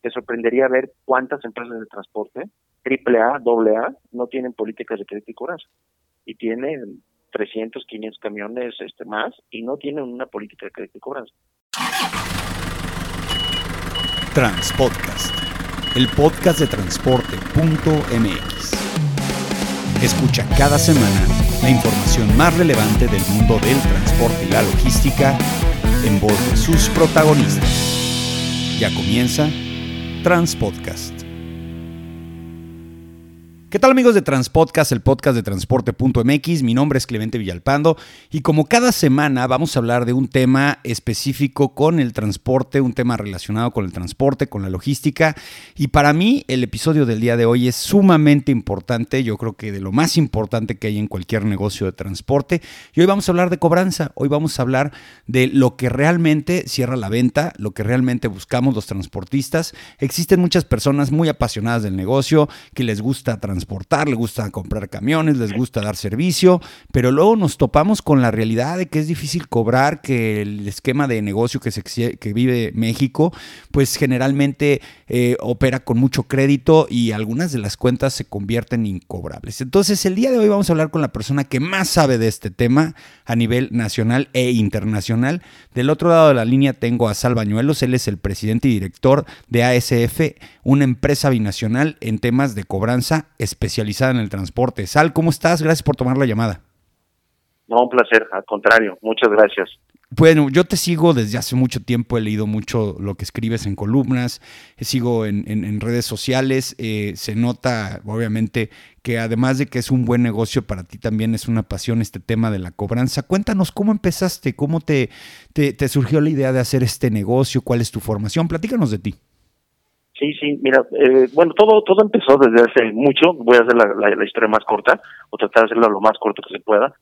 Te sorprendería ver cuántas empresas de transporte, triple A, doble A, no tienen políticas de crédito y cobranza. Y tienen 300, 500 camiones este más y no tienen una política de crédito y cobranza. Transpodcast, el podcast de transporte.mx. Escucha cada semana la información más relevante del mundo del transporte y la logística en voz de sus protagonistas. Ya comienza Transpodcast. ¿Qué tal amigos de Transpodcast, el podcast de transporte.mx? Mi nombre es Clemente Villalpando y como cada semana vamos a hablar de un tema específico con el transporte, un tema relacionado con el transporte, con la logística y para mí el episodio del día de hoy es sumamente importante, yo creo que de lo más importante que hay en cualquier negocio de transporte y hoy vamos a hablar de cobranza, hoy vamos a hablar de lo que realmente cierra la venta, lo que realmente buscamos los transportistas. Existen muchas personas muy apasionadas del negocio que les gusta transportar transportar, les gusta comprar camiones, les gusta dar servicio, pero luego nos topamos con la realidad de que es difícil cobrar, que el esquema de negocio que, se, que vive México, pues generalmente eh, opera con mucho crédito y algunas de las cuentas se convierten en incobrables. Entonces, el día de hoy vamos a hablar con la persona que más sabe de este tema a nivel nacional e internacional. Del otro lado de la línea tengo a Sal Bañuelos, él es el presidente y director de ASF, una empresa binacional en temas de cobranza especializada en el transporte. Sal, ¿cómo estás? Gracias por tomar la llamada. No, un placer, al contrario, muchas gracias. Bueno, yo te sigo desde hace mucho tiempo, he leído mucho lo que escribes en columnas, sigo en, redes sociales, eh, se nota obviamente que además de que es un buen negocio, para ti también es una pasión este tema de la cobranza. Cuéntanos cómo empezaste, cómo te, te surgió la idea de hacer este negocio, cuál es tu formación, platícanos de ti. Sí, sí, mira, eh, bueno, todo todo empezó desde hace mucho, voy a hacer la, la, historia más corta, o tratar de hacerla lo más corto que se pueda.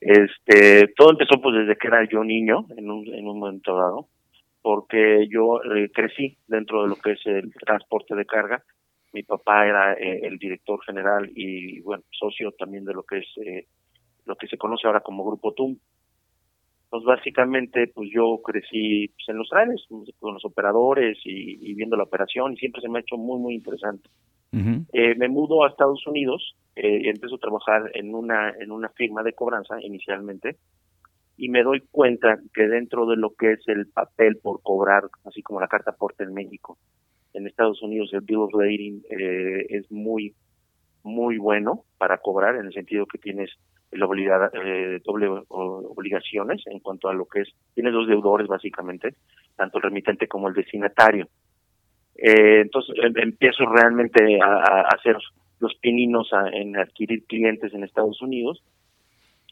Este, todo empezó pues desde que era yo niño, en un, en un momento dado, porque yo eh, crecí dentro de lo que es el transporte de carga. Mi papá era eh, el director general y, bueno, socio también de lo que es lo que se conoce ahora como Grupo TUM, pues básicamente pues yo crecí pues, en los trenes con los operadores y, viendo la operación y siempre se me ha hecho muy muy interesante. Eh, me mudo a Estados Unidos eh, empiezo a trabajar en una en una firma de cobranza inicialmente y me doy cuenta que dentro de lo que es el papel por cobrar así como la carta aporte en México en Estados Unidos el bill of lading eh, es muy muy bueno para cobrar en el sentido que tienes la obliga, eh, doble obligaciones en cuanto a lo que es, tiene dos deudores básicamente, tanto el remitente como el destinatario. Eh, entonces em, empiezo realmente a, hacer los pininos en adquirir clientes en Estados Unidos.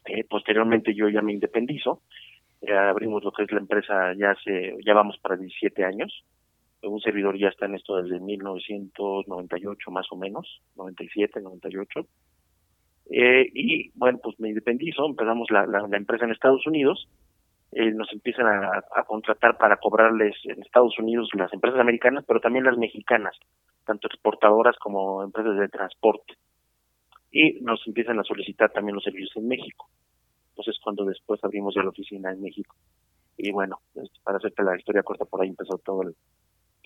Eh, posteriormente yo ya me independizo, abrimos lo que es la empresa ya hace, ya vamos para 17 años. Un servidor ya está en esto desde 1998 más o menos, 97, 98 eh, y bueno, pues me independizo, empezamos la, la, empresa en Estados Unidos, eh, nos empiezan a, a, contratar para cobrarles en Estados Unidos las empresas americanas, pero también las mexicanas, tanto exportadoras como empresas de transporte. Y nos empiezan a solicitar también los servicios en México. Entonces, cuando después abrimos ya la oficina en México. Y bueno, pues, para hacerte la historia corta, por ahí empezó todo el,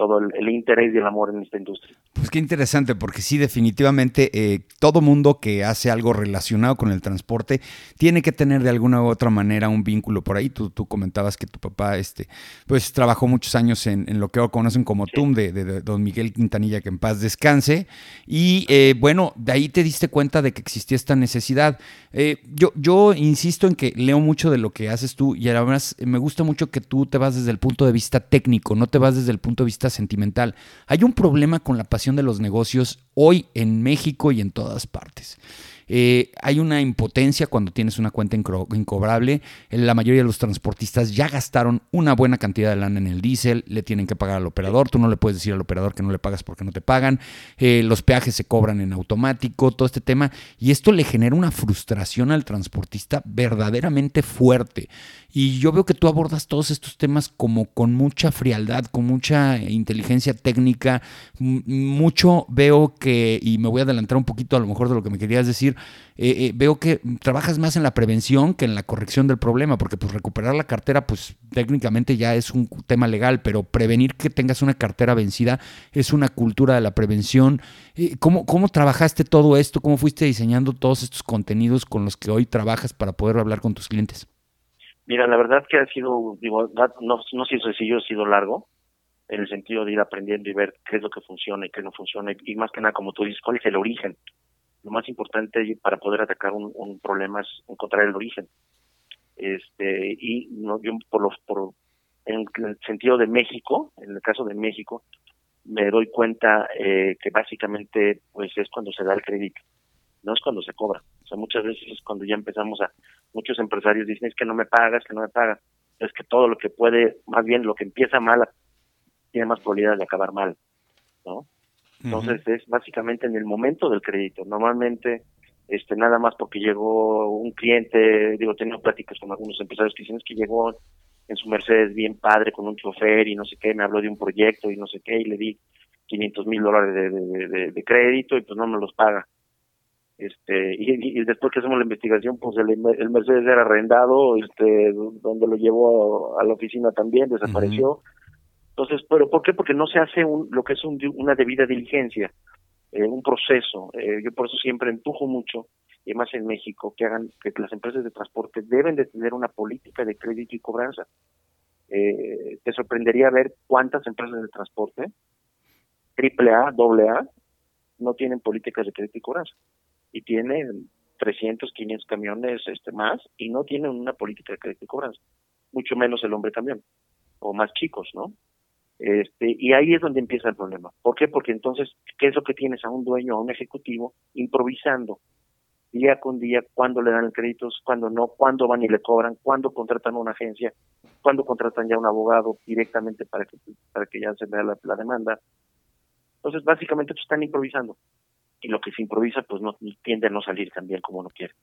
todo el, interés y el amor en esta industria. Pues qué interesante, porque sí, definitivamente eh, todo mundo que hace algo relacionado con el transporte tiene que tener de alguna u otra manera un vínculo por ahí. Tú, tú comentabas que tu papá este, pues, trabajó muchos años en, lo que ahora conocen como TUM, de, don Miguel Quintanilla, que en paz descanse. Y eh, bueno, de ahí te diste cuenta de que existía esta necesidad. Eh, yo, yo insisto en que leo mucho de lo que haces tú y además me gusta mucho que tú te vas desde el punto de vista técnico, no te vas desde el punto de vista sentimental. Hay un problema con la pasión de los negocios hoy en México y en todas partes. Eh, hay una impotencia cuando tienes una cuenta incobrable. La mayoría de los transportistas ya gastaron una buena cantidad de lana en el diésel, le tienen que pagar al operador. Tú no le puedes decir al operador que no le pagas porque no te pagan. Eh, los peajes se cobran en automático, todo este tema. Y esto le genera una frustración al transportista verdaderamente fuerte. Y yo veo que tú abordas todos estos temas como con mucha frialdad, con mucha inteligencia técnica. Mucho veo que, y me voy a adelantar un poquito a lo mejor de lo que me querías decir, eh, eh, veo que trabajas más en la prevención que en la corrección del problema, porque pues recuperar la cartera, pues técnicamente ya es un tema legal, pero prevenir que tengas una cartera vencida es una cultura de la prevención. Eh, ¿Cómo, ¿Cómo trabajaste todo esto? ¿Cómo fuiste diseñando todos estos contenidos con los que hoy trabajas para poder hablar con tus clientes? Mira, la verdad que ha sido, digo, no, no ha sido sencillo, ha sido largo, en el sentido de ir aprendiendo y ver qué es lo que funciona y qué no funciona, y más que nada, como tú dices, cuál es el origen lo más importante para poder atacar un, problema es encontrar el origen. Este, y no, yo por los, por, en el sentido de México, en el caso de México, me doy cuenta eh, que básicamente pues es cuando se da el crédito, no es cuando se cobra. O sea, muchas veces es cuando ya empezamos a, muchos empresarios dicen es que no me pagas, que no me pagas. Es que todo lo que puede, más bien lo que empieza mal, tiene más probabilidad de acabar mal, ¿no? Entonces es básicamente en el momento del crédito. Normalmente, este nada más porque llegó un cliente, digo, tenía pláticas con algunos empresarios que dicen es que llegó en su Mercedes bien padre con un chofer y no sé qué, me habló de un proyecto y no sé qué, y le di 500 mil dólares de, de, crédito y pues no me los paga. Este, y, después que hacemos la investigación, pues el, el Mercedes era arrendado, este, donde lo llevó a, la oficina también, desapareció. Entonces, ¿pero por qué? Porque no se hace un, lo que es una debida diligencia, eh, un proceso. Eh, yo por eso siempre empujo mucho, y más en México, que hagan que las empresas de transporte deben de tener una política de crédito y cobranza. Eh, te sorprendería ver cuántas empresas de transporte, triple A, doble A, no tienen políticas de crédito y cobranza. Y tienen 300, 500 camiones este más y no tienen una política de crédito y cobranza. Mucho menos el hombre camión, o más chicos, ¿no? Este, y ahí es donde empieza el problema. ¿Por qué? Porque entonces, ¿qué es lo que tienes a un dueño, a un ejecutivo, improvisando día con día, cuándo le dan créditos, cuándo no, cuándo van y le cobran, cuándo contratan una agencia, cuándo contratan ya un abogado directamente para que, para que ya se vea la, demanda. Entonces, básicamente, pues, están improvisando. Y lo que se improvisa, pues no tiende a no salir tan bien como uno quiere.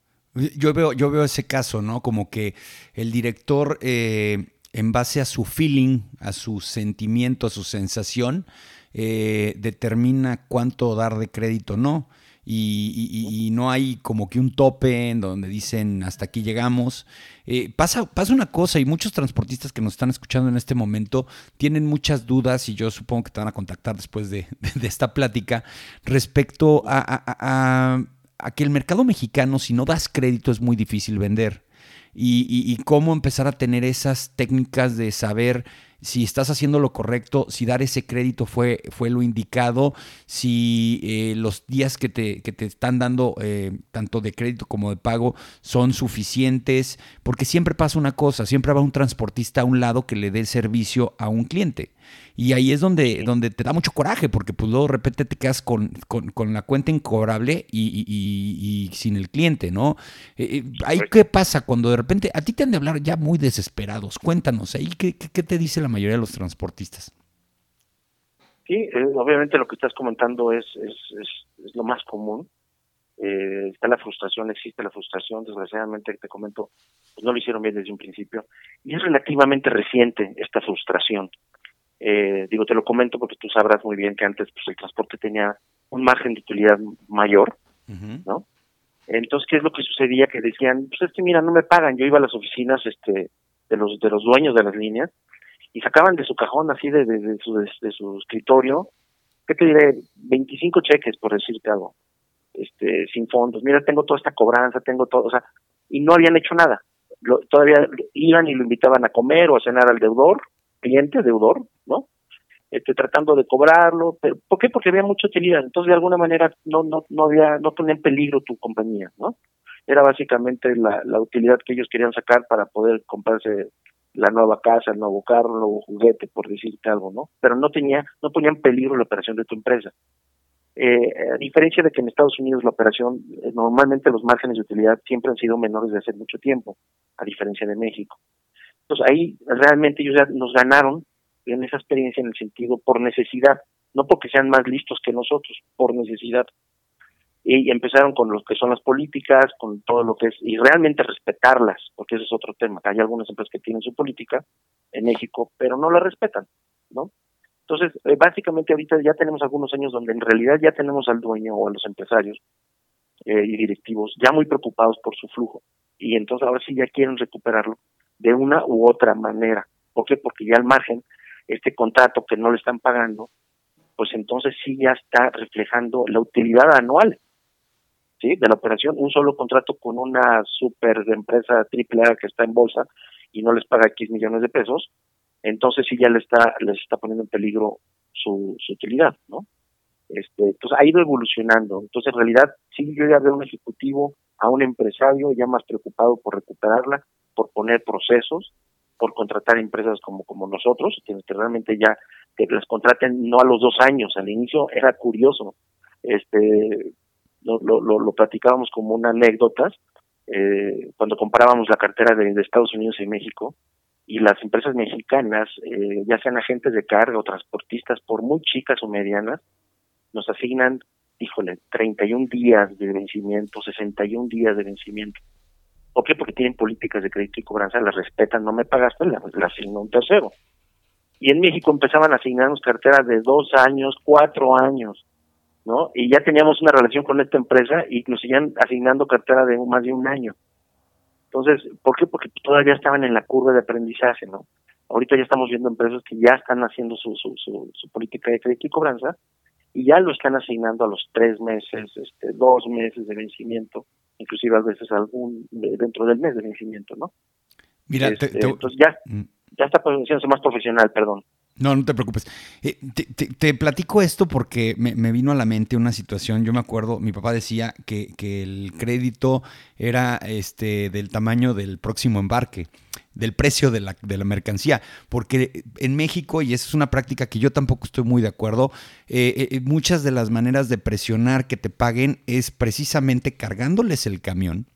Yo veo, yo veo ese caso, ¿no? Como que el director eh, en base a su feeling, a su sentimiento, a su sensación, eh, determina cuánto dar de crédito o no. Y, no hay como que un tope en donde dicen hasta aquí llegamos. Eh, pasa, pasa una cosa y muchos transportistas que nos están escuchando en este momento tienen muchas dudas y yo supongo que te van a contactar después de, esta plática respecto a, a que el mercado mexicano si no das crédito es muy difícil vender y, cómo empezar a tener esas técnicas de saber si estás haciendo lo correcto, si dar ese crédito fue, fue lo indicado, si eh, los días que te, que te están dando, eh, tanto de crédito como de pago, son suficientes, porque siempre pasa una cosa, siempre va un transportista a un lado que le dé el servicio a un cliente. Y ahí es donde, donde te da mucho coraje, porque pues luego de repente te quedas con, con, la cuenta incobrable y, y, sin el cliente, ¿no? Eh, ahí qué pasa cuando de repente a ti te han de hablar ya muy desesperados. Cuéntanos, ahí qué, qué te dice la mayoría de los transportistas. Sí, eh, obviamente lo que estás comentando es, es, es, lo más común. Eh, está la frustración, existe la frustración, desgraciadamente te comento, pues no lo hicieron bien desde un principio. Y es relativamente reciente esta frustración. Eh, digo, te lo comento porque tú sabrás muy bien que antes pues, el transporte tenía un margen de utilidad mayor, ¿no? Entonces, ¿qué es lo que sucedía? Que decían, pues es que mira, no me pagan. Yo iba a las oficinas este de los de los dueños de las líneas y sacaban de su cajón así de, de, su, de, su escritorio, ¿qué te diré? 25 cheques, por decirte algo, este, sin fondos. Mira, tengo toda esta cobranza, tengo todo, o sea, y no habían hecho nada. todavía iban y lo invitaban a comer o a cenar al deudor, cliente, deudor, ¿no? Este, tratando de cobrarlo, pero ¿por qué? Porque había mucha utilidad, entonces de alguna manera no no no había no ponía en peligro tu compañía, ¿no? Era básicamente la, utilidad que ellos querían sacar para poder comprarse la nueva casa, el nuevo carro, el nuevo juguete, por decirte algo, ¿no? Pero no tenía, no ponía en peligro la operación de tu empresa. Eh, a diferencia de que en Estados Unidos la operación, eh, normalmente los márgenes de utilidad siempre han sido menores de hace mucho tiempo, a diferencia de México. Entonces ahí realmente ellos ya nos ganaron en esa experiencia en el sentido por necesidad, no porque sean más listos que nosotros, por necesidad y empezaron con lo que son las políticas, con todo lo que es, y realmente respetarlas, porque ese es otro tema, hay algunas empresas que tienen su política en México, pero no la respetan, ¿no? Entonces, eh, básicamente ahorita ya tenemos algunos años donde en realidad ya tenemos al dueño o a los empresarios eh, y directivos ya muy preocupados por su flujo. Y entonces ahora sí ya quieren recuperarlo de una u otra manera. ¿Por qué? Porque ya al margen, este contrato que no le están pagando, pues entonces sí ya está reflejando la utilidad anual ¿sí? de la operación. Un solo contrato con una super empresa triple A que está en bolsa y no les paga X millones de pesos, entonces sí ya le está, les está poniendo en peligro su, su utilidad, ¿no? Este, entonces ha ido evolucionando. Entonces en realidad sí yo ya veo un ejecutivo, a un empresario ya más preocupado por recuperarla, por poner procesos, por contratar empresas como nosotros, que, realmente ya que las contraten no a los dos años, al inicio era curioso, este lo, lo, lo, platicábamos como una anécdota, eh, cuando comparábamos la cartera de, de, Estados Unidos y México, y las empresas mexicanas, eh, ya sean agentes de carga o transportistas, por muy chicas o medianas, nos asignan, híjole, 31 días de vencimiento, 61 días de vencimiento. ¿Por qué? Porque tienen políticas de crédito y cobranza, las respetan, no me pagaste, la, la asigno un tercero. Y en México empezaban a asignarnos carteras de dos años, cuatro años, ¿no? Y ya teníamos una relación con esta empresa y nos siguen asignando cartera de más de un año. Entonces, ¿por qué? Porque todavía estaban en la curva de aprendizaje, ¿no? Ahorita ya estamos viendo empresas que ya están haciendo su, su, su, su política de crédito y cobranza y ya lo están asignando a los tres meses, este, dos meses de vencimiento, inclusive a veces algún dentro del mes de vencimiento, ¿no? Mira, este, entonces ya, mm. ya está haciéndose más profesional, perdón. No, no te preocupes. Eh, te, platico esto porque me, vino a la mente una situación. Yo me acuerdo, mi papá decía que, que el crédito era este del tamaño del próximo embarque del precio de la, de la, mercancía. Porque en México, y esa es una práctica que yo tampoco estoy muy de acuerdo, eh, eh, muchas de las maneras de presionar que te paguen es precisamente cargándoles el camión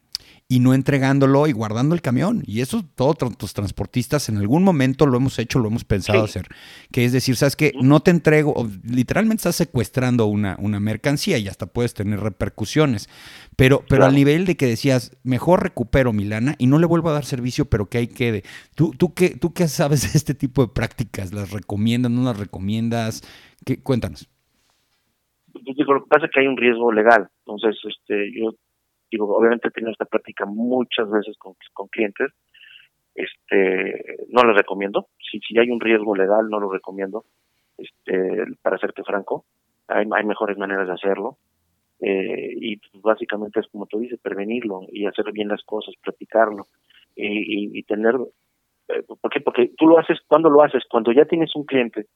y no entregándolo y guardando el camión. Y eso todos los transportistas en algún momento lo hemos hecho, lo hemos pensado hacer. Que es decir, sabes que no te entrego, literalmente estás secuestrando una, una mercancía y hasta puedes tener repercusiones. Pero, pero al nivel de que decías, mejor recupero mi lana y no le vuelvo a dar servicio, pero que ahí quede. ¿Tú, tú, qué, ¿Tú qué sabes de este tipo de prácticas? ¿Las recomiendas, no las recomiendas? ¿Qué? Cuéntanos. Pues lo que pasa es que hay un riesgo legal. Entonces, este, yo digo, obviamente he tenido esta práctica muchas veces con, clientes, este, no les recomiendo, si, si hay un riesgo legal no lo recomiendo, este, para serte franco, hay, hay mejores maneras de hacerlo, eh, y pues, básicamente es como tú dices, prevenirlo y hacer bien las cosas, practicarlo y, y, tener, eh, ¿por qué? Porque tú lo haces, cuando lo haces? Cuando ya tienes un cliente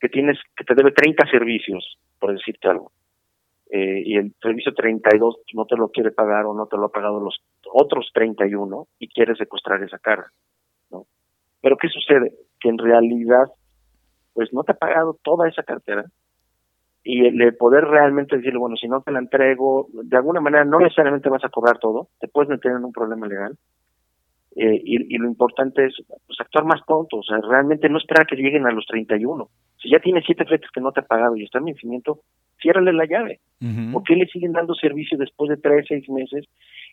que tienes, que te debe 30 servicios, por decirte algo, eh, y el servicio 32 no te lo quiere pagar o no te lo ha pagado los otros 31 y quiere secuestrar esa cara, ¿no? Pero ¿qué sucede? Que en realidad, pues no te ha pagado toda esa cartera y el poder realmente decirle, bueno, si no te la entrego, de alguna manera no necesariamente vas a cobrar todo, te puedes meter en un problema legal. Eh, y, y, lo importante es pues, actuar más pronto, o sea, realmente no esperar que lleguen a los 31. Si ya tienes siete fletes que no te ha pagado y está en vencimiento, ciérrale la llave. ¿Por qué le siguen dando servicio después de tres, seis meses?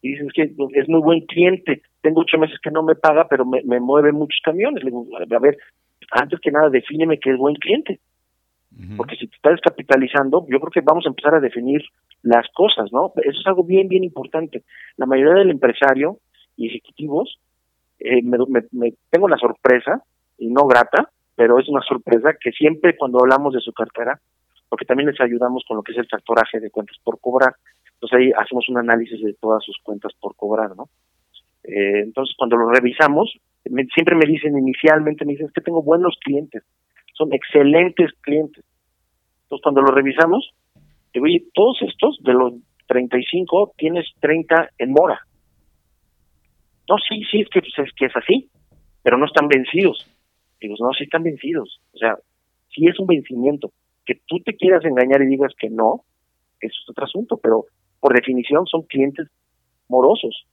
Y dices que es muy buen cliente, tengo ocho meses que no me paga, pero me, me mueve muchos camiones. Le digo, a ver, antes que nada, defíneme que es buen cliente. Porque si te estás descapitalizando, yo creo que vamos a empezar a definir las cosas, ¿no? Eso es algo bien, bien importante. La mayoría del empresario y ejecutivos, eh, me, me, tengo la sorpresa, y no grata, pero es una sorpresa que siempre cuando hablamos de su cartera, porque también les ayudamos con lo que es el factoraje de cuentas por cobrar, entonces ahí hacemos un análisis de todas sus cuentas por cobrar, ¿no? Eh, entonces cuando lo revisamos, siempre me dicen inicialmente, me dicen, es que tengo buenos clientes, son excelentes clientes. Entonces, cuando lo revisamos, digo, oye, todos estos, de los 35, tienes 30 en mora. No, sí, sí, es que, pues, es que es así, pero no están vencidos. Digo, no, sí están vencidos. O sea, sí es un vencimiento. Que tú te quieras engañar y digas que no, eso es otro asunto, pero por definición son clientes morosos.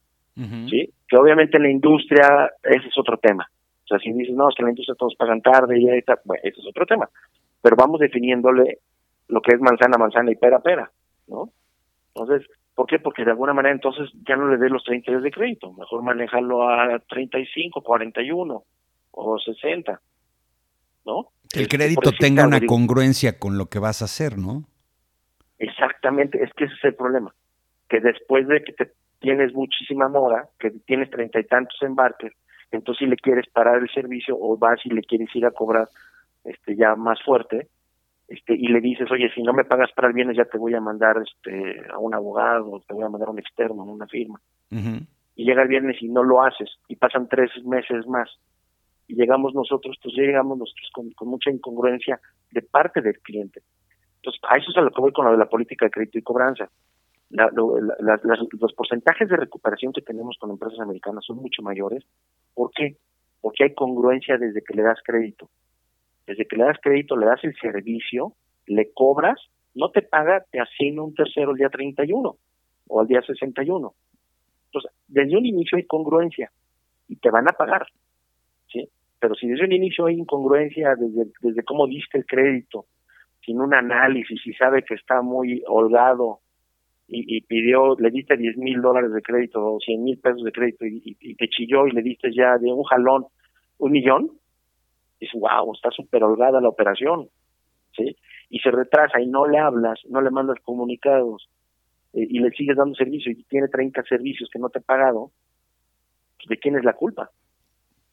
¿sí? Que obviamente en la industria ese es otro tema. O sea, si dices, no, es que en la industria todos pagan tarde y está, bueno, ese es otro tema. Pero vamos definiéndole lo que es manzana, manzana y pera, pera, ¿no? Entonces, ¿por qué? Porque de alguna manera entonces ya no le dé los 30 días de crédito. Mejor manejarlo a 35, 41 o 60, ¿no? El este, crédito tenga una congruencia con lo que vas a hacer, ¿no? Exactamente, es que ese es el problema. que después de que te tienes muchísima moda, que tienes treinta y tantos embarques, entonces si le quieres parar el servicio o vas y le quieres ir a cobrar este ya más fuerte, este y le dices, oye, si no me pagas para el bienes ya te voy a mandar este a un abogado, te voy a mandar a un externo, una firma. Y llega el viernes y no lo haces, y pasan tres meses más. Y llegamos nosotros, pues llegamos nosotros con, con mucha incongruencia de parte del cliente. Entonces, a eso es a lo que voy con lo de la política de crédito y cobranza los porcentajes de recuperación que tenemos con empresas americanas son mucho mayores. ¿Por qué? Porque hay congruencia desde que le das crédito. Desde que le das crédito, le das el servicio, le cobras, no te paga, te asigna un tercero el día 31 o al día 61. Entonces, desde un inicio hay congruencia y te van a pagar. ¿sí? Pero si desde un inicio hay incongruencia desde, desde cómo diste el crédito, sin un análisis y sabe que está muy holgado y, pidió, le diste 10 mil dólares de crédito o 100 mil pesos de crédito y, te chilló y le diste ya de un jalón un millón, dices, wow, está súper holgada la operación, ¿sí? Y se retrasa y no le hablas, no le mandas comunicados eh, y le sigues dando servicio y tiene 30 servicios que no te ha pagado, pues, ¿de quién es la culpa?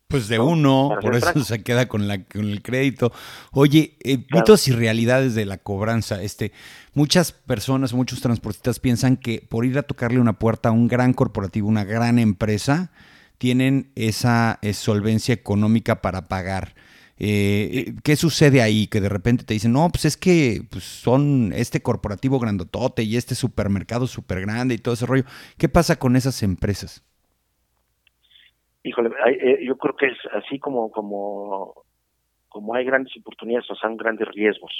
Pues de uno, por eso se queda con, la, con el crédito. Oye, eh, mitos y realidades de la cobranza. Este, muchas personas, muchos transportistas piensan que por ir a tocarle una puerta a un gran corporativo, una gran empresa, tienen esa solvencia económica para pagar. Eh, eh, ¿Qué sucede ahí? Que de repente te dicen, no, pues es que pues, son este corporativo grandotote y este supermercado súper grande y todo ese rollo. ¿Qué pasa con esas empresas? híjole, eh, yo creo que es así como como como hay grandes oportunidades, o sea, grandes riesgos.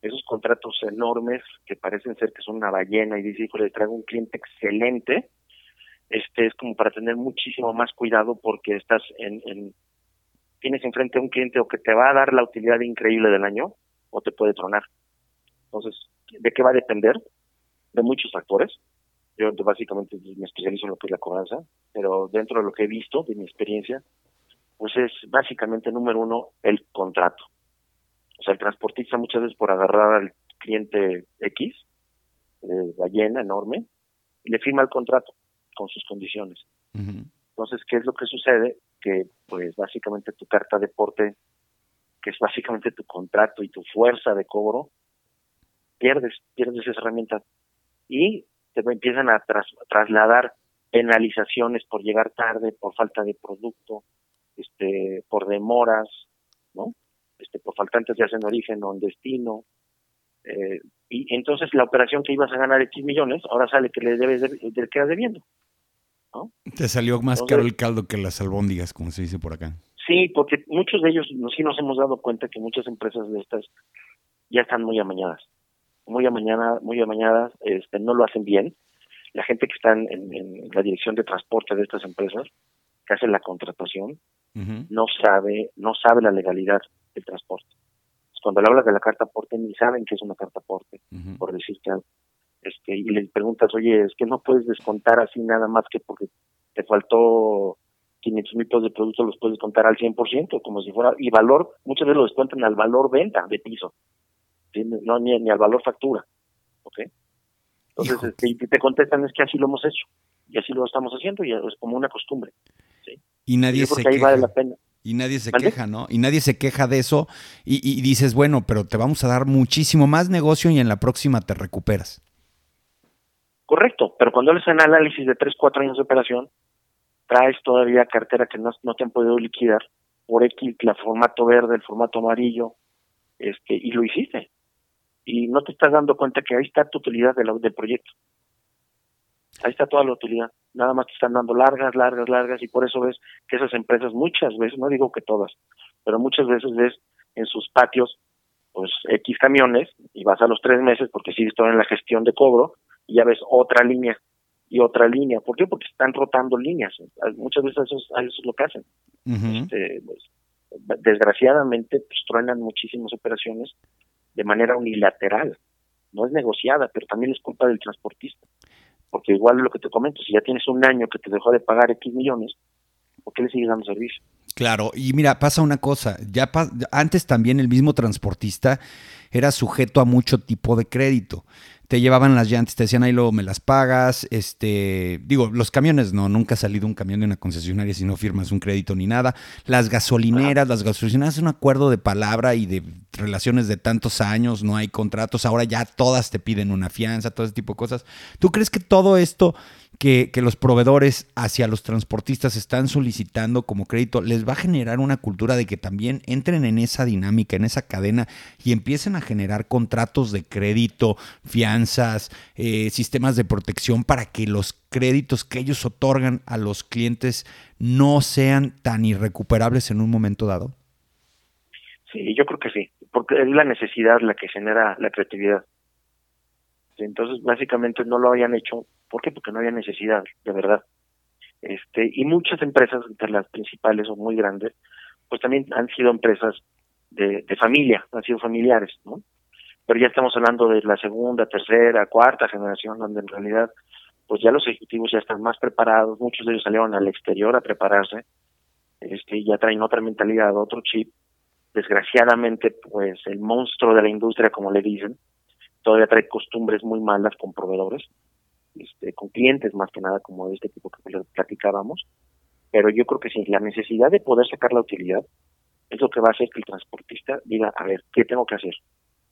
Esos contratos enormes que parecen ser que son una ballena y dice, híjole, traigo un cliente excelente, este es como para tener muchísimo más cuidado porque estás en, en tienes enfrente a un cliente o que te va a dar la utilidad increíble del año o te puede tronar. Entonces, ¿de qué va a depender? De muchos factores. Yo básicamente me especializo en lo que es la cobranza, pero dentro de lo que he visto, de mi experiencia, pues es básicamente, número uno, el contrato. O sea, el transportista muchas veces por agarrar al cliente X, eh, ballena enorme, y le firma el contrato con sus condiciones. Entonces, ¿qué es lo que sucede? Que, pues, básicamente tu carta de porte, que es básicamente tu contrato y tu fuerza de cobro, pierdes, pierdes esa herramienta. Y te empiezan a trasladar penalizaciones por llegar tarde, por falta de producto, este, por demoras, ¿no? Este, por faltantes ya en origen o en destino. Eh, y entonces la operación que ibas a ganar X millones, ahora sale que le debes de, de quedas debiendo. ¿No? Te salió más caro el caldo que las albóndigas, como se dice por acá. Sí, porque muchos de ellos sí nos hemos dado cuenta que muchas empresas de estas ya están muy amañadas muy amañada, muy amañadas, este, no lo hacen bien. La gente que está en, la dirección de transporte de estas empresas, que hace la contratación, no sabe, no sabe la legalidad del transporte. Cuando le hablas de la carta aporte, ni saben que es una carta aporte, por decirte algo. Este, y le preguntas, oye, es que no puedes descontar así nada más que porque te faltó 500 mil pesos de producto, los puedes contar al 100%, como si fuera, y valor, muchas veces lo descuentan al valor venta de piso no ni, ni al valor factura. ¿Ok? Entonces, este, y te contestan es que así lo hemos hecho y así lo estamos haciendo y es como una costumbre. Y nadie se queja. Y nadie se queja, ¿no? Y nadie se queja de eso y, y, dices, bueno, pero te vamos a dar muchísimo más negocio y en la próxima te recuperas. Correcto, pero cuando haces un análisis de 3, 4 años de operación, traes todavía cartera que no, no te han podido liquidar por X, el formato verde, el formato amarillo, este, y lo hiciste y no te estás dando cuenta que ahí está tu utilidad del proyecto. Ahí está toda la utilidad. Nada más te están dando largas, largas, largas y por eso ves que esas empresas muchas veces, no digo que todas, pero muchas veces ves en sus patios pues X camiones y vas a los tres meses porque sigues todo en la gestión de cobro y ya ves otra línea y otra línea. ¿Por qué? Porque están rotando líneas. Muchas veces eso, es lo que hacen. este, pues, desgraciadamente pues truenan muchísimas operaciones de manera unilateral. No es negociada, pero también es culpa del transportista. Porque igual lo que te comento, si ya tienes un año que te dejó de pagar X millones, ¿por qué le sigues dando servicio? Claro, y mira, pasa una cosa, ya antes también el mismo transportista era sujeto a mucho tipo de crédito te llevaban las llantas, te decían ahí luego me las pagas, este, digo, los camiones no, nunca ha salido un camión de una concesionaria si no firmas un crédito ni nada. Las gasolineras, las gasolineras es un acuerdo de palabra y de relaciones de tantos años, no hay contratos, ahora ya todas te piden una fianza, todo ese tipo de cosas. ¿Tú crees que todo esto que, los proveedores hacia los transportistas están solicitando como crédito, les va a generar una cultura de que también entren en esa dinámica, en esa cadena y empiecen a generar contratos de crédito, fianzas, eh, sistemas de protección para que los créditos que ellos otorgan a los clientes no sean tan irrecuperables en un momento dado? Sí, yo creo que sí, porque es la necesidad la que genera la creatividad. Entonces, básicamente no lo habían hecho ¿Por qué? Porque no había necesidad, de verdad. Este, y muchas empresas, entre las principales o muy grandes, pues también han sido empresas de, de familia, han sido familiares, ¿no? Pero ya estamos hablando de la segunda, tercera, cuarta generación, donde en realidad, pues ya los ejecutivos ya están más preparados, muchos de ellos salieron al exterior a prepararse, este, ya traen otra mentalidad, otro chip. Desgraciadamente, pues el monstruo de la industria, como le dicen, todavía trae costumbres muy malas con proveedores este, con clientes más que nada como de este tipo que platicábamos, pero yo creo que sí, la necesidad de poder sacar la utilidad es lo que va a hacer que el transportista diga, a ver, ¿qué tengo que hacer?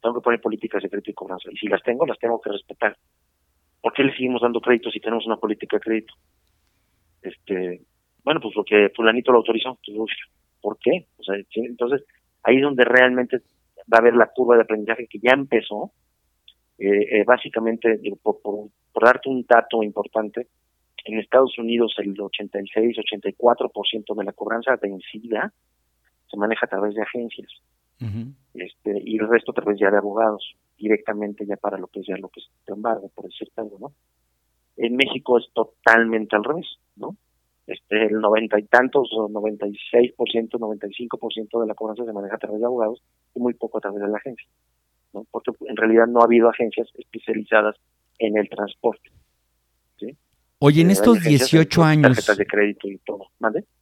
Tengo que poner políticas de crédito y cobranza, y si las tengo, las tengo que respetar. ¿Por qué le seguimos dando crédito si tenemos una política de crédito? Este, bueno, pues porque fulanito lo autorizó. ¿Por qué? O sea, entonces, ahí es donde realmente va a haber la curva de aprendizaje que ya empezó, eh, eh, básicamente, por, por, darte un dato importante, en Estados Unidos el 86-84% de la cobranza vencida se maneja a través de agencias este y el resto a través ya de abogados directamente ya para lo que es ya lo que es embargo por decir algo no en México es totalmente al revés no este el noventa y tantos o 96 por ciento 95 por ciento de la cobranza se maneja a través de abogados y muy poco a través de la agencia porque en realidad no ha habido agencias especializadas en el transporte. Oye, en eh, estos 18 años. de crédito y todo.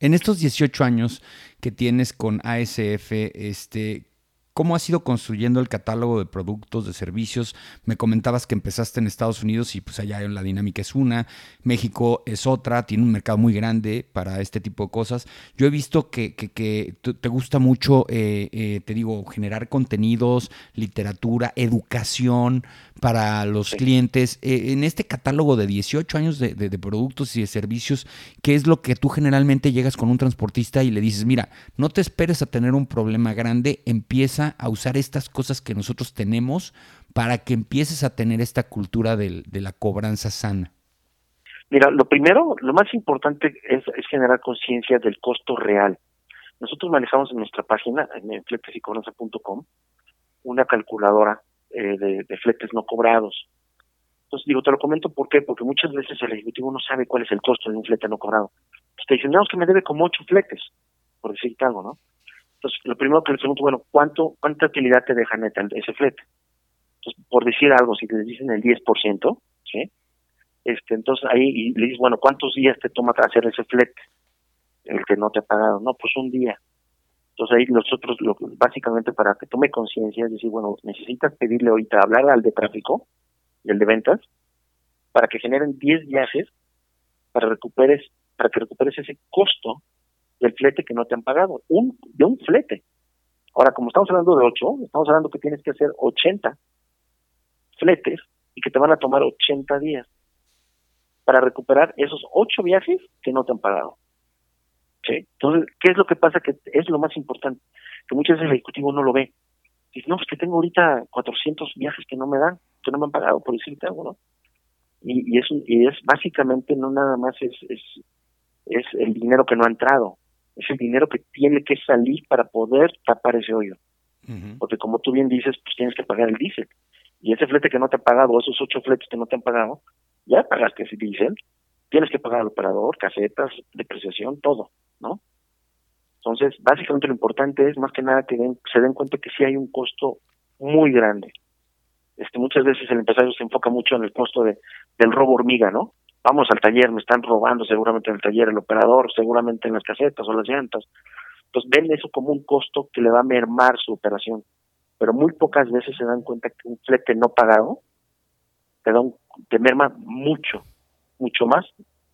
En estos 18 años que tienes con ASF, este, ¿Cómo has ido construyendo el catálogo de productos, de servicios? Me comentabas que empezaste en Estados Unidos y pues allá la dinámica es una, México es otra, tiene un mercado muy grande para este tipo de cosas. Yo he visto que, que, te gusta mucho, eh, eh, te digo, generar contenidos, literatura, educación para los clientes. Eh, en este catálogo de 18 años de, de productos y de servicios, ¿qué es lo que tú generalmente llegas con un transportista y le dices, mira, no te esperes a tener un problema grande, empieza a usar estas cosas que nosotros tenemos para que empieces a tener esta cultura de, la cobranza sana? Mira, lo primero, lo más importante es, generar conciencia del costo real. Nosotros manejamos en nuestra página, en fletesicobranza.com, una calculadora eh, de, fletes no cobrados. Entonces, digo, te lo comento ¿por qué? Porque muchas veces el ejecutivo no sabe cuál es el costo de un flete no cobrado. Pues te dicen, no, es que me debe como ocho fletes, por decirte algo, ¿no? Entonces, lo primero que les pregunto, bueno, ¿cuánto, ¿cuánta utilidad te deja neta ese flete? Entonces, por decir algo, si te dicen el 10%, ¿sí? Este, entonces ahí y le dices, bueno, ¿cuántos días te toma hacer ese flete? El que no te ha pagado. No, pues un día. Entonces ahí nosotros, lo, básicamente para que tome conciencia, es decir, bueno, necesitas pedirle ahorita, hablar al de tráfico y el de ventas, para que generen 10 viajes para recuperes, para que recuperes ese costo del flete que no te han pagado, un de un flete. Ahora, como estamos hablando de 8, estamos hablando que tienes que hacer 80 fletes y que te van a tomar 80 días para recuperar esos 8 viajes que no te han pagado. ¿Sí? Entonces, ¿qué es lo que pasa? Que es lo más importante, que muchas veces el ejecutivo no lo ve. Dice, no, es que tengo ahorita 400 viajes que no me dan, que no me han pagado, por decirte algo, ¿no? Y, y, es, y es básicamente no nada más es, es, es el dinero que no ha entrado, es el dinero que tiene que salir para poder tapar ese hoyo. Porque como tú bien dices, pues tienes que pagar el diésel. Y ese flete que no te ha pagado, esos ocho fletes que no te han pagado, ya pagaste ese diésel, tienes que pagar al operador, casetas, depreciación, todo, ¿no? Entonces, básicamente lo importante es más que nada que se den cuenta que sí hay un costo muy grande. Este, muchas veces el empresario se enfoca mucho en el costo de, del robo hormiga, ¿no? vamos al taller, me están robando seguramente en el taller el operador, seguramente en las casetas o las llantas. Entonces ven eso como un costo que le va a mermar su operación, pero muy pocas veces se dan cuenta que un flete no pagado te da te merma mucho, mucho más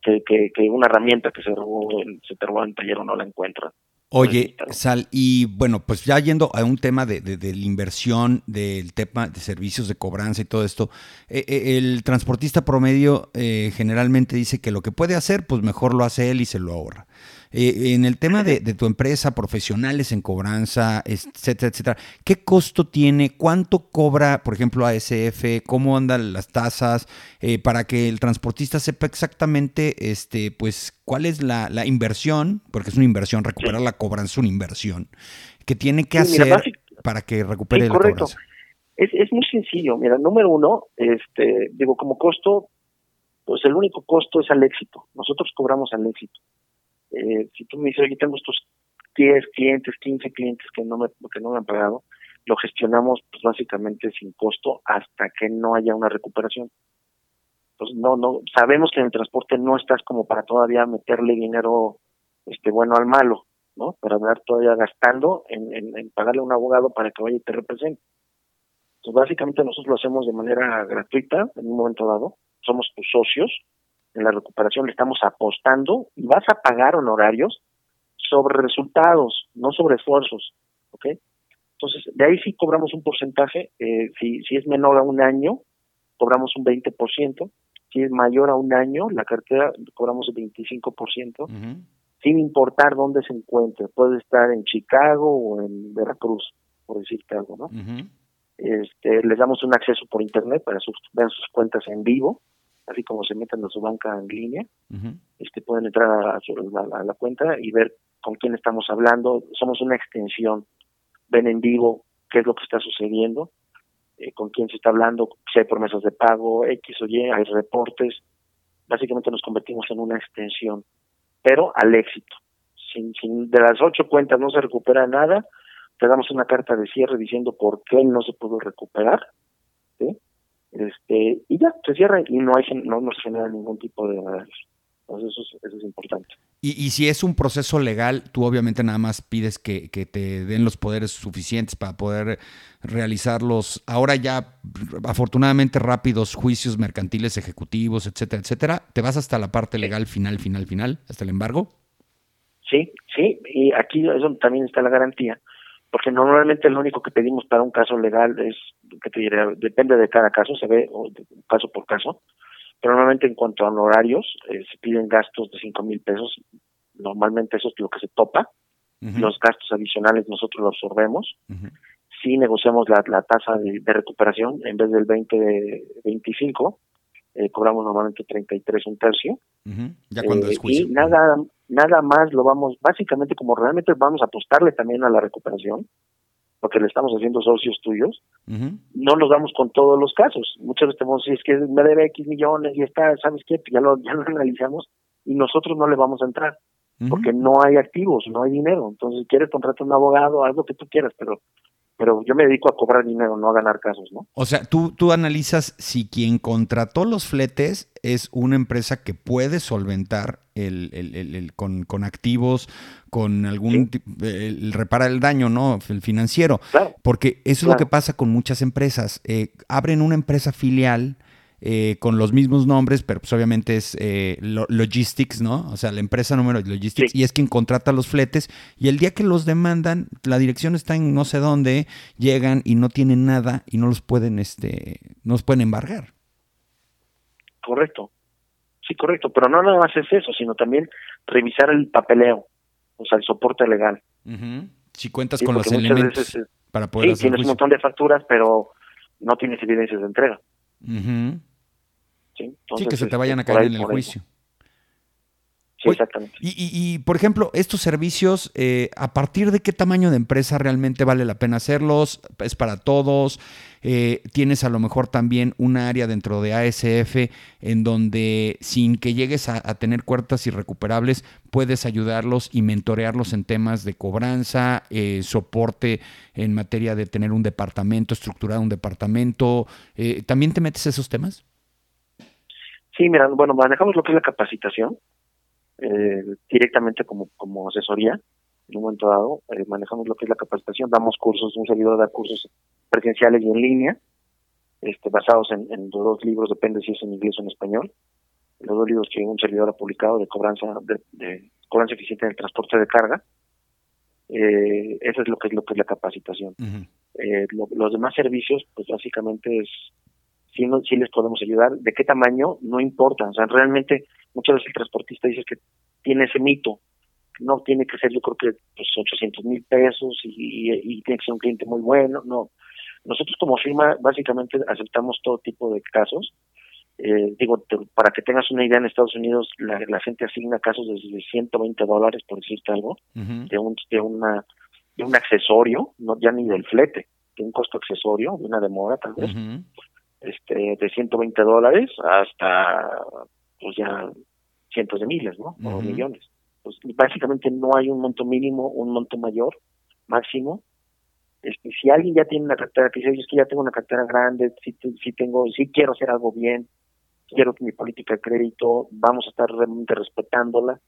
que, que, que una herramienta que se robó, se te en taller o no la encuentra. Oye, Sal, y bueno, pues ya yendo a un tema de, de, la inversión, del tema de servicios de cobranza y todo esto, eh, eh, el transportista promedio eh, generalmente dice que lo que puede hacer, pues mejor lo hace él y se lo ahorra. En el tema de, tu empresa, profesionales en cobranza, etcétera, etcétera, ¿qué costo tiene? ¿Cuánto cobra, por ejemplo, ASF? ¿Cómo andan las tasas? Para que el transportista sepa exactamente, este, pues, cuál es la, inversión, porque es una inversión, recuperar la cobranza es una inversión, que tiene que hacer para que recupere la correcto. cobranza. Es, es muy sencillo. Mira, número uno, este, digo, como costo, pues el único costo es al éxito. Nosotros cobramos al éxito. Eh, si tú me dices, oye, tengo estos 10 clientes, 15 clientes que no me, que no me han pagado, lo gestionamos pues básicamente sin costo hasta que no haya una recuperación. Pues no, no, sabemos que en el transporte no estás como para todavía meterle dinero este bueno al malo, ¿no? Para andar todavía gastando en, en, pagarle a un abogado para que vaya y te represente. Entonces, básicamente nosotros lo hacemos de manera gratuita en un momento dado, somos tus socios, en la recuperación le estamos apostando y vas a pagar honorarios sobre resultados, no sobre esfuerzos, ¿ok? Entonces, de ahí sí cobramos un porcentaje, eh, si, si es menor a un año, cobramos un 20%, si es mayor a un año, la cartera cobramos el 25%, sin importar dónde se encuentre, puede estar en Chicago o en Veracruz, por decirte algo, ¿no? este, les damos un acceso por internet para sus, ver sus cuentas en vivo, así como se meten a su banca en línea, este pueden entrar a, la cuenta y ver con quién estamos hablando. Somos una extensión, ven en vivo qué es lo que está sucediendo, eh, con quién se está hablando, si hay promesas de pago, X o Y, hay reportes. Básicamente nos convertimos en una extensión, pero al éxito. Sin, sin, de las ocho cuentas no se recupera nada, te damos una carta de cierre diciendo por qué no se pudo recuperar. este y ya se cierra y no hay no nos genera ningún tipo de entonces eso es, eso es importante. Y, y, si es un proceso legal tú obviamente nada más pides que, que te den los poderes suficientes para poder realizar los ahora ya afortunadamente rápidos juicios mercantiles ejecutivos etcétera etcétera. Te vas hasta la parte legal final final final hasta el embargo sí sí. Y aquí eso también está la garantía porque normalmente lo único que pedimos para un caso legal es, que te diré, depende de cada caso, se ve caso por caso, pero normalmente en cuanto a honorarios, eh, se piden gastos de cinco mil pesos, normalmente eso es lo que se topa, los gastos adicionales nosotros los absorbemos, si negociamos la, la tasa de, recuperación, en vez del 20 de 25, eh, cobramos normalmente 33 un tercio. Ya cuando eh, Y nada, nada más lo vamos, básicamente como realmente vamos a apostarle también a la recuperación, porque le estamos haciendo socios tuyos, no nos damos con todos los casos. Muchas veces tenemos, si es que me debe X millones y está, ¿sabes qué? Ya lo, ya lo analizamos y nosotros no le vamos a entrar, porque no hay activos, no hay dinero. Entonces, si quieres contratar un abogado, algo que tú quieras, pero pero yo me dedico a cobrar dinero, no a ganar casos, ¿no? O sea, tú, tú analizas si quien contrató los fletes es una empresa que puede solventar el, el, el, con, con, activos, con algún el, reparar el daño, ¿no? El financiero. Claro. Porque eso es lo que pasa con muchas empresas. Eh, abren una empresa filial eh, con los mismos nombres, pero pues obviamente es eh, Logistics, ¿no? O sea, la empresa número de Logistics, y es quien contrata los fletes, y el día que los demandan, la dirección está en no sé dónde, llegan y no tienen nada y no los pueden, este, no los pueden embargar. Correcto. Sí, correcto, pero no nada más es eso, sino también revisar el papeleo, o sea, el soporte legal. Si cuentas con los elementos para poder sí, tienes un montón de facturas, pero no tienes evidencias de entrega. Sí, que se te vayan a este, caer en el juicio. Sí, exactamente. Y, por ejemplo, estos servicios, eh, ¿a partir de qué tamaño de empresa realmente vale la pena hacerlos? ¿Es para todos? Eh, tienes a lo mejor también un área dentro de ASF en donde sin que llegues a, tener cuertas irrecuperables, puedes ayudarlos y mentorearlos en temas de cobranza, eh, soporte en materia de tener un departamento, estructurar un departamento. ¿También te metes esos temas? Sí, mira, bueno, manejamos lo que es la capacitación eh, directamente como, como asesoría. En un momento dado, eh, manejamos lo que es la capacitación, damos cursos, un servidor da cursos presenciales y en línea, este, basados en, en dos libros, depende si es en inglés o en español. Los dos libros que un servidor ha publicado de cobranza de, de cobranza eficiente en el transporte de carga. Eh, eso es lo que es lo que es la capacitación. eh, lo, los demás servicios, pues básicamente es si no, si les podemos ayudar. ¿De qué tamaño? No importa. O sea, realmente muchas veces el transportista dice que tiene ese mito. No tiene que ser, yo creo que pues 800 mil pesos y, y, y tiene que ser un cliente muy bueno. No. Nosotros como firma básicamente aceptamos todo tipo de casos. Eh, digo, te, para que tengas una idea, en Estados Unidos la, la gente asigna casos desde 120 dólares, por decirte algo, uh -huh. de, un, de, una, de un accesorio, no ya ni del flete, de un costo accesorio, de una demora tal vez, uh -huh. Este de 120 dólares hasta pues ya cientos de miles, ¿no? Uh -huh. O millones. Pues básicamente no hay un monto mínimo, un monto mayor, máximo. Este, si alguien ya tiene una cartera que dice, es que ya tengo una cartera grande, si, si tengo, si quiero hacer algo bien, quiero que mi política de crédito, vamos a estar realmente respetándola,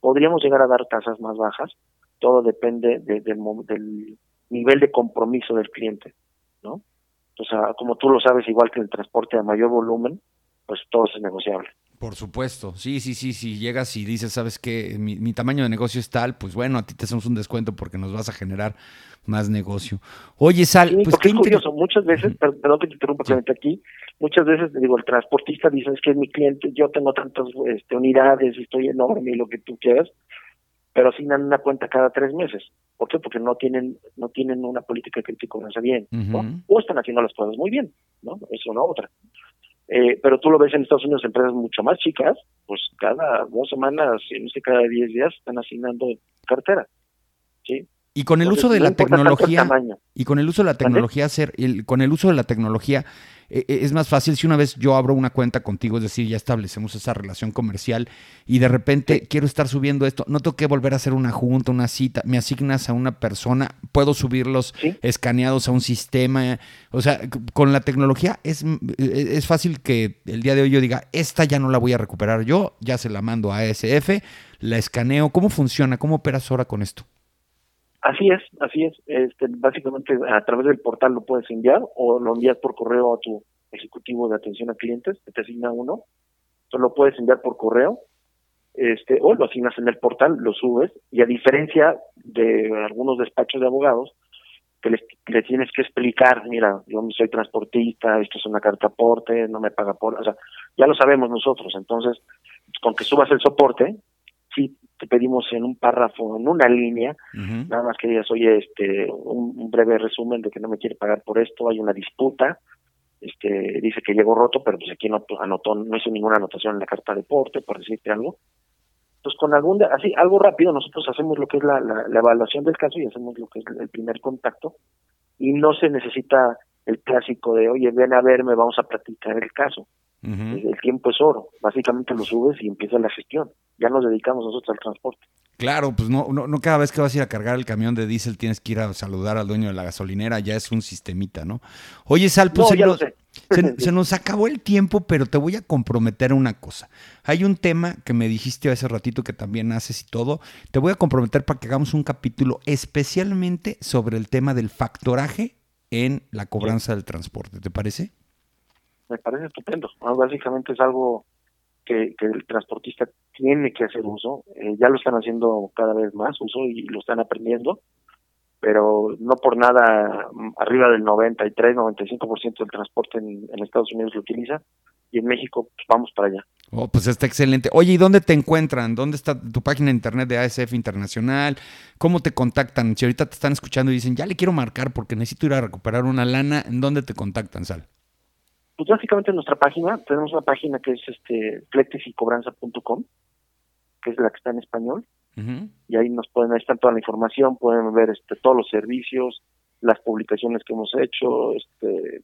podríamos llegar a dar tasas más bajas, todo depende de, de, del nivel de compromiso del cliente, ¿no? O sea, como tú lo sabes, igual que el transporte a mayor volumen, pues todo es negociable. Por supuesto, sí, sí, sí, si llegas y dices, sabes que mi, mi, tamaño de negocio es tal, pues bueno, a ti te hacemos un descuento porque nos vas a generar más negocio. Oye, Sal, sí, pues qué es curioso, muchas veces, perdón que te interrumpa sí. aquí, muchas veces digo, el transportista dice, es que es mi cliente, yo tengo tantas este, unidades, estoy enorme y lo que tú quieras, pero asignan una cuenta cada tres meses. ¿Por qué? Porque no tienen no tienen una política de crítica bien, uh -huh. ¿no? O están haciendo las cosas muy bien, ¿no? Es una otra. Eh, pero tú lo ves en Estados Unidos, empresas mucho más chicas, pues cada dos semanas, no sé, cada diez días están asignando cartera. ¿sí? Y con el Entonces, uso de no la tecnología y con el uso de la tecnología hacer el, con el uso de la tecnología eh, es más fácil si una vez yo abro una cuenta contigo, es decir, ya establecemos esa relación comercial y de repente sí. quiero estar subiendo esto, no tengo que volver a hacer una junta, una cita, me asignas a una persona, puedo subirlos ¿Sí? escaneados a un sistema, o sea, con la tecnología es, eh, es fácil que el día de hoy yo diga, esta ya no la voy a recuperar yo, ya se la mando a ASF, la escaneo, ¿cómo funciona? ¿Cómo operas ahora con esto? Así es, así es. Este, básicamente a través del portal lo puedes enviar o lo envías por correo a tu ejecutivo de atención a clientes, que te asigna uno. Entonces lo puedes enviar por correo este, o lo asignas en el portal, lo subes y a diferencia de algunos despachos de abogados, que les, le tienes que explicar, mira, yo soy transportista, esto es una carta aporte, no me paga por, o sea, ya lo sabemos nosotros, entonces, con que subas el soporte, sí te pedimos en un párrafo, en una línea, uh -huh. nada más que digas, oye, este, un, un, breve resumen de que no me quiere pagar por esto, hay una disputa, este, dice que llegó roto, pero pues aquí no anotó, no hizo ninguna anotación en la carta de porte, por decirte algo. Pues con algún, así, algo rápido, nosotros hacemos lo que es la, la, la evaluación del caso y hacemos lo que es el primer contacto, y no se necesita el clásico de, oye, ven a verme, vamos a platicar el caso. Uh -huh. El tiempo es oro. Básicamente lo subes y empieza la gestión. Ya nos dedicamos nosotros al transporte. Claro, pues no, no, no cada vez que vas a ir a cargar el camión de diésel tienes que ir a saludar al dueño de la gasolinera, ya es un sistemita, ¿no? Oye, Sal, pues no, se, nos, se, se, nos acabó el tiempo, pero te voy a comprometer una cosa. Hay un tema que me dijiste hace ratito que también haces y todo. Te voy a comprometer para que hagamos un capítulo especialmente sobre el tema del factoraje en la cobranza sí. del transporte. ¿Te parece? Me parece estupendo. Básicamente es algo que, que, el transportista tiene que hacer uso. Eh, ya lo están haciendo cada vez más uso y lo están aprendiendo, pero no por nada arriba del 93, 95% del transporte en, en, Estados Unidos lo utiliza y en México pues, vamos para allá. Oh, pues está excelente. Oye, ¿y dónde te encuentran? ¿Dónde está tu página de internet de ASF Internacional? ¿Cómo te contactan? Si ahorita te están escuchando y dicen, ya le quiero marcar porque necesito ir a recuperar una lana, ¿en dónde te contactan, Sal? Pues básicamente en nuestra página, tenemos una página que es este fletesycobranza.com, que es la que está en español, uh -huh. y ahí nos pueden, ahí está toda la información, pueden ver este todos los servicios, las publicaciones que hemos hecho, este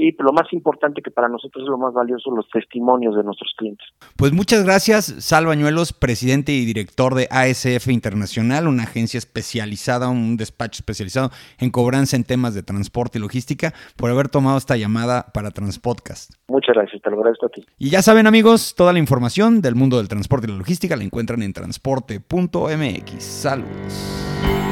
y lo más importante que para nosotros es lo más valioso, los testimonios de nuestros clientes. Pues muchas gracias, Salvañuelos, presidente y director de ASF Internacional, una agencia especializada, un despacho especializado en cobranza en temas de transporte y logística, por haber tomado esta llamada para Transpodcast. Muchas gracias, te lo agradezco a ti. Y ya saben amigos, toda la información del mundo del transporte y la logística la encuentran en transporte.mx. Saludos.